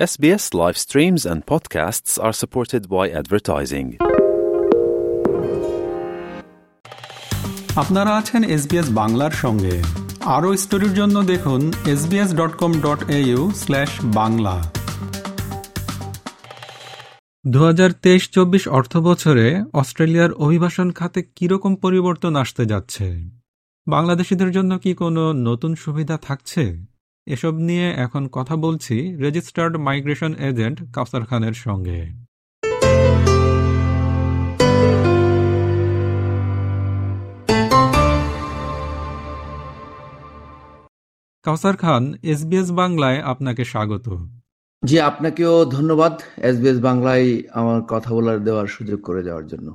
SBS live streams and podcasts are supported by advertising. আপনারা আছেন SBS বাংলার সঙ্গে। আরও স্টোরির জন্য দেখুন SBS dot com dot au slash Bangla. দু হাজার তেইশ চব্বিশ অর্থ বছরে অস্ট্রেলিয়ার অভিবাসন খাতে কীরকম পরিবর্তন আসতে যাচ্ছে? বাংলাদেশিদের জন্য কি কোনো নতুন সুবিধা থাকছে? এসব নিয়ে এখন কথা বলছি রেজিস্টার্ড মাইগ্রেশন এজেন্ট কাউসার খানের সঙ্গে। কাউসার খান এসবিএস বাংলায় আপনাকে স্বাগত। জি আপনাকেও ধন্যবাদ এসবিএস বাংলায় আমার কথা বলার দেওয়ার সুযোগ করে দেওয়ার জন্য।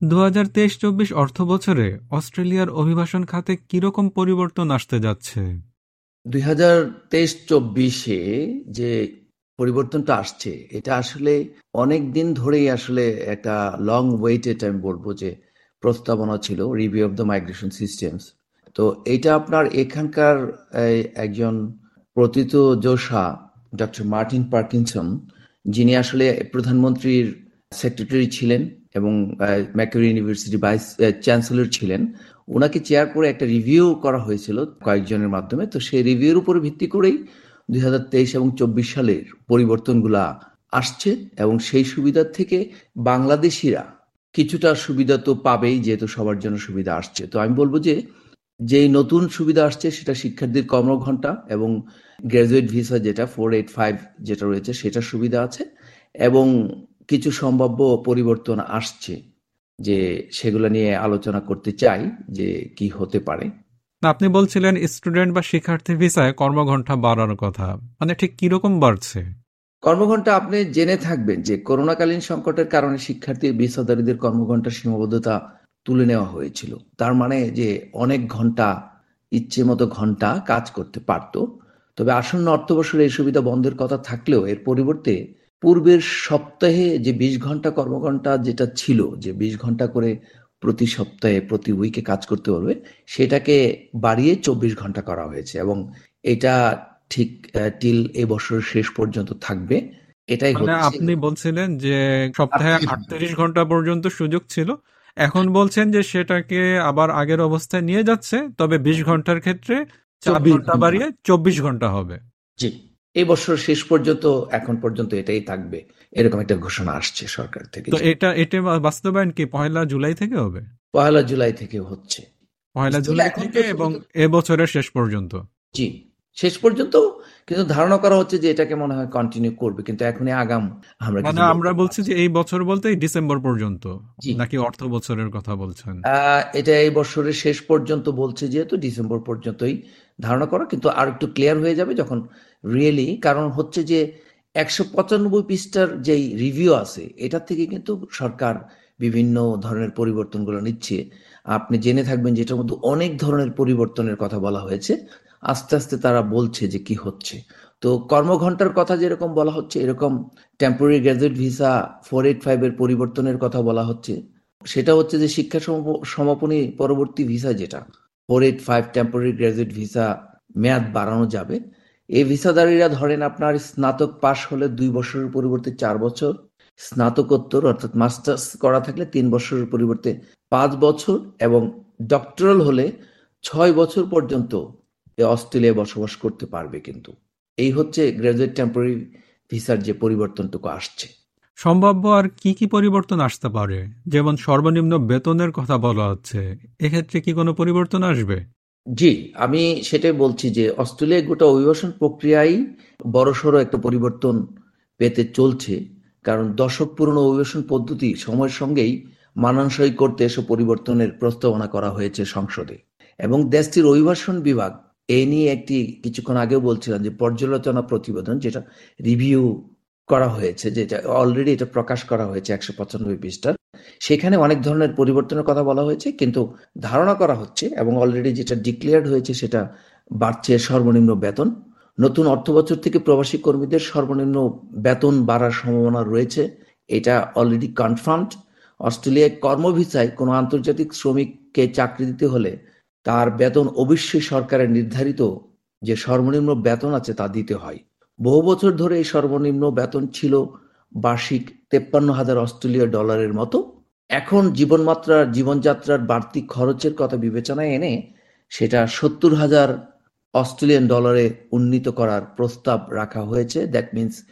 দু হাজার তেইশ চব্বিশ অর্থ বছরে অস্ট্রেলিয়ার অভিবাসন খাতে কীরকম পরিবর্তন আসতে যাচ্ছে? দুই হাজার তেইশ চব্বিশে যে পরিবর্তনটা আসছে, এটা আসলে অনেক দিন ধরেই আসলে একটা লং ওয়েটেড আমি বলব যে প্রস্তাবনা ছিল review of the migration systems তো এটা আপনার এখানকার একজন প্রতীত যোশা ডক্টর মার্টিন পার্কিনসন যিনি আসলে প্রধানমন্ত্রীর সেক্রেটারি ছিলেন এবং ম্যাকরি ইউনিভার্সিটি ভাইস চ্যান্সেলর ছিলেন। ওনাকে চেয়ার করে একটা রিভিউ করা হয়েছিল কয়েকজনের মাধ্যমে। তো সেই রিভিউর উপর ভিত্তি করেই দু হাজার তেইশ এবং চব্বিশ সালের পরিবর্তনগুলা আসছে এবং সেই সুবিধার থেকে বাংলাদেশিরা কিছুটা সুবিধা তো পাবেই, যেহেতু সবার জন্য সুবিধা আসছে। তো আমি বলব যে, যেই নতুন সুবিধা আসছে সেটা শিক্ষার্থীর কর্মঘণ্টা এবং গ্র্যাজুয়েট ভিসা যেটা ফোর এইট ফাইভ যেটা রয়েছে, সেটার সুবিধা আছে এবং কিছু সম্ভাব্য পরিবর্তন আসছে। যে সেগুলো নিয়ে আলোচনা করতে চাই যে কি হতে পারে। আপনি বলছিলেন স্টুডেন্ট বা শিক্ষার্থী ভিসায় কর্মঘণ্টা বাড়ানোর কথা। মানে ঠিক কীরকম বাড়ছে? কর্মঘণ্টা আপনি জেনে থাকবেন যে করোনাকালীন সংকটের কারণে শিক্ষার্থী ভিসাদারীদের কর্মঘণ্টা সীমাবদ্ধতা তুলে নেওয়া হয়েছিল। তার মানে যে অনেক ঘণ্টা ইচ্ছে মতো ঘণ্টা কাজ করতে পারত। তবে আসন্ন অর্থবর্ষের এই সুবিধা বন্ধের কথা থাকলেও এর পরিবর্তে পূর্বের সপ্তাহে যে বিশ ঘণ্টা কর্মঘণ্টা যেটা ছিল যে বিশ ঘণ্টা করে প্রতি সপ্তাহে প্রতি উইকে কাজ করতে পারবে সেটাকে বাড়িয়ে চব্বিশ ঘণ্টা করা হয়েছে এবং এটা ঠিক টিল এ বছর শেষ পর্যন্ত থাকবে। এটাই মানে আপনি বলছিলেন যে সপ্তাহে আটত্রিশ ঘণ্টা পর্যন্ত সুযোগ ছিল। এখন বলছেন যে সেটাকে আবার আগের অবস্থায় নিয়ে যাচ্ছে তবে বিশ ঘণ্টার ক্ষেত্রে চার ঘণ্টা। বাড়িয়ে চব্বিশ ঘণ্টা হবে। জি। এই বছর শেষ পর্যন্ত এখন পর্যন্ত এটাই থাকবে। এরকম একটা ঘোষণা আসছে সরকার থেকে তো এটা এটা বাস্তবায়ন কি পয়লা জুলাই থেকে হবে? পয়লা জুলাই থেকে হচ্ছে। পয়লা জুলাই থেকে এবং এ বছরের শেষ পর্যন্ত? জি শেষ পর্যন্ত কিন্তু ধারণা করা হচ্ছে যে এটাকে মনে হয় কন্টিনিউ করবে কিন্তু এখনই আগাম আমরা মানে আমরা বলছি যে এই বছর বলতে ডিসেম্বর পর্যন্ত নাকি অর্থ বছরের কথা বলছেন? এটা এই বছরের শেষ পর্যন্ত বলছে যেহেতু ডিসেম্বর পর্যন্তই ধারণা করা কিন্তু আর একটু ক্লিয়ার হয়ে যাবে যখন রিয়েলি কারণ হচ্ছে যে একশো পঁচানব্বই পৃষ্ঠার যেই রিভিউ আছে, এটা থেকে কিন্তু সরকার বিভিন্ন ধরনের পরিবর্তনগুলো নিচ্ছে। আপনি জেনে থাকবেন যেটার মধ্যে অনেক ধরনের পরিবর্তনের কথা বলা হয়েছে। আস্তে আস্তে তারা বলছে যে কি হচ্ছে। তো কর্মঘণ্টার কথা যেরকম বলা হচ্ছে, এরকম temporary graduate visa four eight ফাইভের পরিবর্তনের কথা বলা হচ্ছে। সেটা হচ্ছে যে শিক্ষা সমাপনী পরবর্তী ভিসা যেটা four eight five temporary graduate visa মেয়াদ বাড়ানো যাবে। এই ভিসাদারীরা ধরেন আপনার স্নাতক পাশ হলে দুই বছরের পরিবর্তে চার বছর, স্নাতকোত্তর অর্থাৎ মাস্টার্স করা থাকলে তিন বছরের পরিবর্তে পাঁচ বছর এবং ডক্টরাল হলে ছয় বছর পর্যন্ত অস্ট্রেলিয়ায় বসবাস করতে পারবে কিন্তু। এই হচ্ছে গ্রাজুয়েট টেম্পোরারি ভিসার যে পরিবর্তনটুকু আসছে। সম্ভাব্য আর কি কি পরিবর্তন আসতে পারে? যেমন সর্বনিম্ন বেতনের কথা বলা হচ্ছে। এক্ষেত্রে কি কোনো পরিবর্তন আসবে? জি, আমি সেটাই বলছি যে অস্ট্রেলিয়ায় গোটা অভিবাসন প্রক্রিয়ায় বড়সড় একটা পরিবর্তন পেতে চলছে, কারণ দশক পুরনো অভিবাসন পদ্ধতি সময়ের সঙ্গেই মানানসই করতে এসব পরিবর্তনের প্রস্তাবনা করা হয়েছে সংসদে। এবং দেশটির অভিবাসন বিভাগ, এ নিয়ে একটি কিছুক্ষণ আগেও বলছিলাম যে পর্যালোচনা প্রতিবেদন যেটা রিভিউ করা হয়েছে, যেটা অলরেডি এটা প্রকাশ করা হয়েছে একশো পঁচানব্বই পৃষ্ঠার। সেখানে অনেক ধরনের পরিবর্তনের কথা বলা হয়েছে, কিন্তু ধারণা করা হচ্ছে এবং অলরেডি যেটা ডিক্লেয়ার্ড হয়েছে সেটা বাড়ছে সর্বনিম্ন বেতন। নতুন অর্থ বছর থেকে প্রবাসী কর্মীদের সর্বনিম্ন বেতন বাড়ার সম্ভাবনা রয়েছে, এটা অলরেডি কনফার্মড অস্ট্রেলিয়ায় কর্মভিসায় কোনো আন্তর্জাতিক শ্রমিককে চাকরি দিতে হলে তার বেতন অবশ্যই সরকারের নির্ধারিত যে সর্বনিম্ন বেতন আছে তা দিতে হয়। বহু বছর ধরে এই সর্বনিম্ন বেতন ছিল বার্ষিক তেপ্পান্ন হাজার অস্ট্রেলীয় ডলারের মতো। এখন জীবনমাত্রার জীবনযাত্রার বাড়তি খরচের কথা বিবেচনায় এনে সেটা সত্তর হাজার অস্ট্রেলিয়ান ডলারে উন্নীত করার প্রস্তাব রাখা হয়েছে। দ্যাট মিনস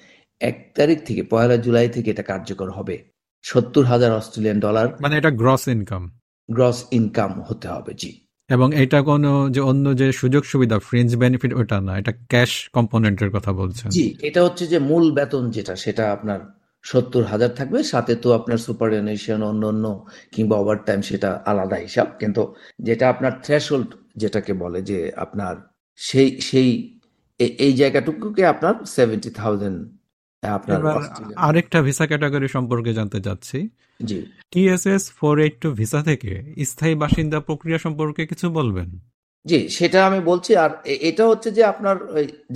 এক তারিখ থেকে পয়লা জুলাই থেকে এটা কার্যকর হবে। সত্তর হাজার অস্ট্রেলিয়ান ডলার মানে এটা গ্রস ইনকাম গ্রস ইনকাম হতে হবে জি। এবং এটা কোনো যে অন্য যে সুযোগ সুবিধা ফ্রেঞ্চ বেনিফিট ওটা না, এটা ক্যাশ কম্পোনেন্টের কথা বলছেন। জি, এটা হচ্ছে যে মূল বেতন যেটা, সেটা আপনার সত্তর হাজার থাকবে, সাথে তো আপনার সুপারনেশন অন্য অন্য কিংবা ওভার টাইম সেটা আলাদা হিসাব। কিন্তু যেটা আপনার থ্রেশহোল্ড যেটাকে বলে যে আপনার সেই সেই এই জায়গাটুকুকে আপনার সেভেন্টি থাউজেন্ড আপনার আরেকটা ভিসা ক্যাটাগরি সম্পর্কে জানতে চাচ্ছি। TSS four eight two visa থেকে স্থায়ী বাসিন্দা প্রক্রিয়া সম্পর্কে কিছু বলবেন? জি সেটা আমি বলছি আর এটা হচ্ছে যে আপনার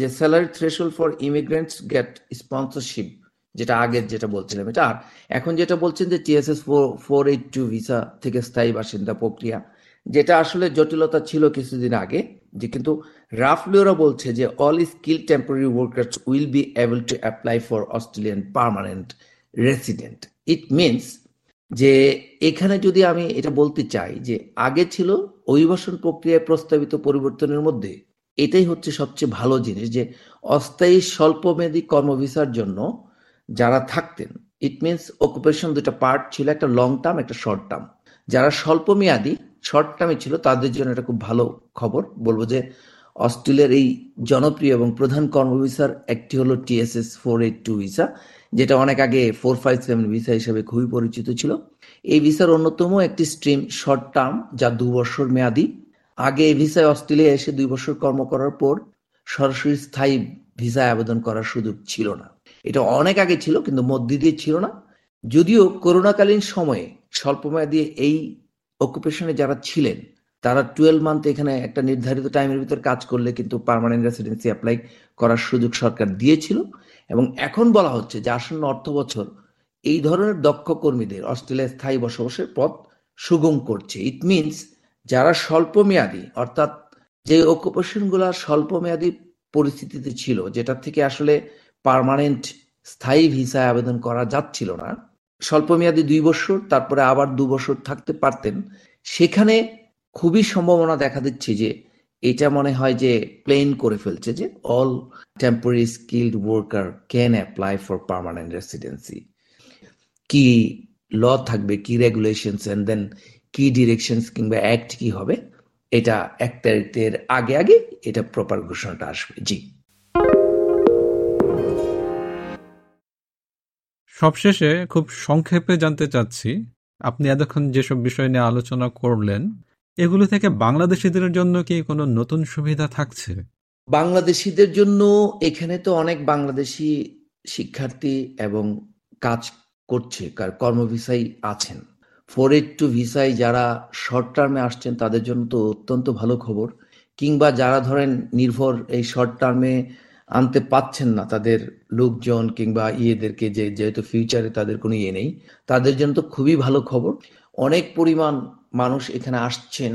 যে salary threshold for immigrants get sponsorship যেটা আগের যেটা বলছিলাম এটা। আর এখন যেটা বলছেন যে TSS four eight two visa থেকে স্থায়ী বাসিন্দা প্রক্রিয়া যেটা আসলে জটিলতা ছিল কিছুদিন আগে যে কিন্তু ওরা বলছে যে all skill temporary workers will be able to apply for Australian permanent resident it means যে এখানে যদি আমি এটা বলতে চাই যে আগে ছিল অভিবাসন প্রক্রিয়ায় প্রস্তাবিত পরিবর্তনের মধ্যে এটাই হচ্ছে সবচেয়ে ভালো জিনিস যে অস্থায়ী স্বল্পমেয়াদী কর্মভিসার জন্য যারা থাকতেন ইট মিনস অকুপেশন দুটা পার্ট ছিল, একটা লং টার্ম একটা শর্ট টার্ম যারা স্বল্পমেয়াদী শর্ট টার্মে ছিল, তাদের জন্য এটা খুব ভালো খবর। বলব যে অস্ট্রেলিয়ার এই জনপ্রিয় এবং প্রধান কর্মভিসার একটি হলো TSS four eight two visa, যেটা অনেক আগে ফোর ফাইভ সেভেন ভিসা হিসেবে খুবই পরিচিত ছিল। এই ভিসার অন্যতম একটি স্ট্রিম শর্ট টার্ম, যা দু বছর মেয়াদি। আগে এই ভিসায় অস্ট্রেলিয়া এসে দুই বছর কর্ম করার পর সরাসরি স্থায়ী ভিসায় আবেদন করার সুযোগ ছিল না। এটা অনেক আগে ছিল, কিন্তু মধ্যে দিয়ে ছিল না। যদিও করোনাকালীন সময়ে স্বল্পমেয়াদী এই অকুপেশনে যারা ছিলেন তারা টুয়েলভ মান্থ এখানে একটা নির্ধারিত টাইমের ভিতর কাজ করলে কিন্তু পারমানেন্ট রেসিডেন্সি অ্যাপ্লাই করার সুযোগ সরকার দিয়েছিল। এবং এখন বলা হচ্ছে যে আসন্ন অর্থ বছর এই ধরনের দক্ষ কর্মীদের অস্ট্রেলিয়ায় স্থায়ী বসবাসের পথ সুগম করছে। ইট মিনস যারা স্বল্প স্বল্পমেয়াদী, অর্থাৎ যে অকুপেশনগুলো স্বল্পমেয়াদী পরিস্থিতিতে ছিল যেটা থেকে আসলে পারমানেন্ট স্থায়ী ভিসায় আবেদন করা যাচ্ছিল না স্বল্প স্বল্পমেয়াদী দুই বছর, তারপরে আবার দু বছর থাকতে পারতেন, সেখানে খুবই সম্ভাবনা দেখা দিচ্ছে যে এটা মনে হয় যে প্লেন করে ফেলছে যে all temporary skilled worker can apply for permanent residency কি ল থাকবে, কি রেগুলেশনস এন্ড দেন কি ডিরেকশনস কিংবা অ্যাক্ট কি হবে, এটা এক তারিখের আগে আগে এটা প্রপার ঘোষণাটা আসবে। জি। সবশেষে খুব সংক্ষেপে জানতে চাচ্ছি, আপনি এতক্ষণ যেসব বিষয় নিয়ে আলোচনা করলেন এগুলো থেকে বাংলাদেশিদের জন্য কি কোনো নতুন সুবিধা থাকছে? বাংলাদেশিদের জন্য এখানে তো অনেক বাংলাদেশি শিক্ষার্থী এবং কাজ করছে কর্মভিসাই আছেন। ফোর এইট টু ভিসায় যারা শর্ট টার্মে আসছেন, তাদের জন্য তো অত্যন্ত ভালো খবর। কিংবা যারা ধরেন নির্ভর এই শর্ট টার্মে আনতে পাচ্ছেন না, তাদের লোকজন কিংবা ইয়েদেরকে যে যেহেতু ফিউচারে তাদের কোনো ইয়ে নেই, তাদের জন্য তো খুবই ভালো খবর। অনেক পরিমাণ মানুষ এখানে আসছেন।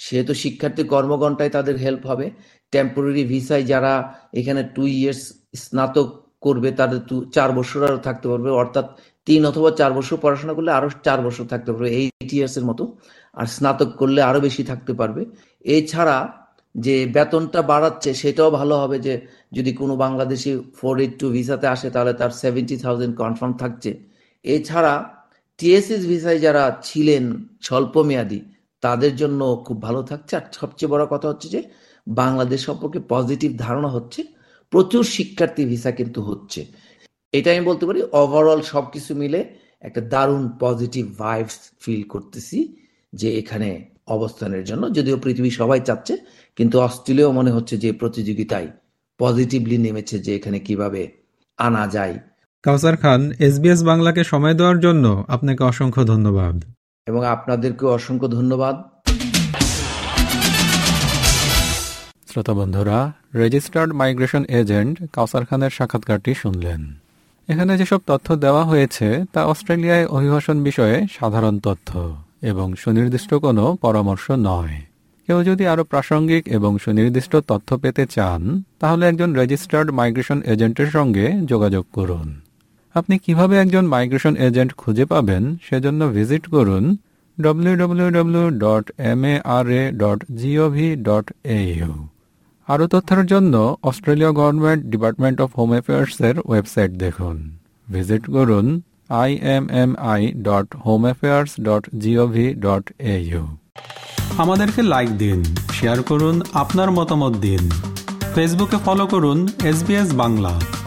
সেহেতু শিক্ষার্থী কর্মঘণ্টায় তাদের হেল্প হবে। টেম্পোরারি ভিসায় যারা এখানে টু ইয়ার্স স্নাতক করবে, তাদের চার বছর আরও থাকতে পারবে। অর্থাৎ তিন অথবা চার বছর পড়াশোনা করলে আরও চার বছর থাকতে পারবে এইট ইয়ার্স এর মতো। আর স্নাতক করলে আরও বেশি থাকতে পারবে। এছাড়া যে বেতনটা বাড়াচ্ছে, সেটাও ভালো হবে যে যদি কোনো বাংলাদেশি ফোর এইট টু ভিসাতে আসে, তাহলে তার সেভেন্টি থাউজেন্ড কনফার্ম থাকছে। এছাড়া টিএসএস ভিসায় যারা ছিলেন স্বল্পমেয়াদী, তাদের জন্য খুব ভালো থাকছে। আর সবচেয়ে বড় কথা হচ্ছে যে, বাংলাদেশ সম্পর্কে পজিটিভ ধারণা হচ্ছে, প্রচুর শিক্ষার্থী ভিসা কিন্তু হচ্ছে। এটা আমি বলতে পারি ওভারঅল সবকিছু মিলে একটা দারুণ পজিটিভ ভাইবস ফিল করতেছি যে এখানে অবস্থানের জন্য। যদিও পৃথিবী সবাই চাচ্ছে, কিন্তু অস্ট্রেলিয়াও মনে হচ্ছে যে প্রতিযোগিতায় পজিটিভলি নেমেছে যে এখানে কীভাবে আনা যায়। কাউসার খান এসবিএস বাংলাকে সময় দেওয়ার জন্য আপনাকে অসংখ্য ধন্যবাদ। এবং আপনাদেরকে অসংখ্য ধন্যবাদ। শ্রোতা বন্ধুরা রেজিস্টার্ড মাইগ্রেশন এজেন্ট কাউসার খানের সাক্ষাৎকারটি শুনলেন। এখানে যেসব তথ্য দেওয়া হয়েছে তা অস্ট্রেলিয়ায় অভিবাসন বিষয়ে সাধারণ তথ্য এবং সুনির্দিষ্ট কোনো পরামর্শ নয়। কেউ যদি আরও প্রাসঙ্গিক এবং সুনির্দিষ্ট তথ্য পেতে চান তাহলে একজন রেজিস্টার্ড মাইগ্রেশন এজেন্টের সঙ্গে যোগাযোগ করুন। আপনি কীভাবে একজন মাইগ্রেশন এজেন্ট খুঁজে পাবেন সেজন্য ভিজিট করুন www.mara.gov.au আরও তথ্যের জন্য Australia government department of home অ্যাফেয়ার্সের website দেখুন। ভিজিট করুন IMMI dot home affairs dot GOV dot AU আমাদেরকে লাইক দিন শেয়ার করুন, আপনার মতামত দিন। ফেসবুকে ফলো করুন এসবিএস বাংলা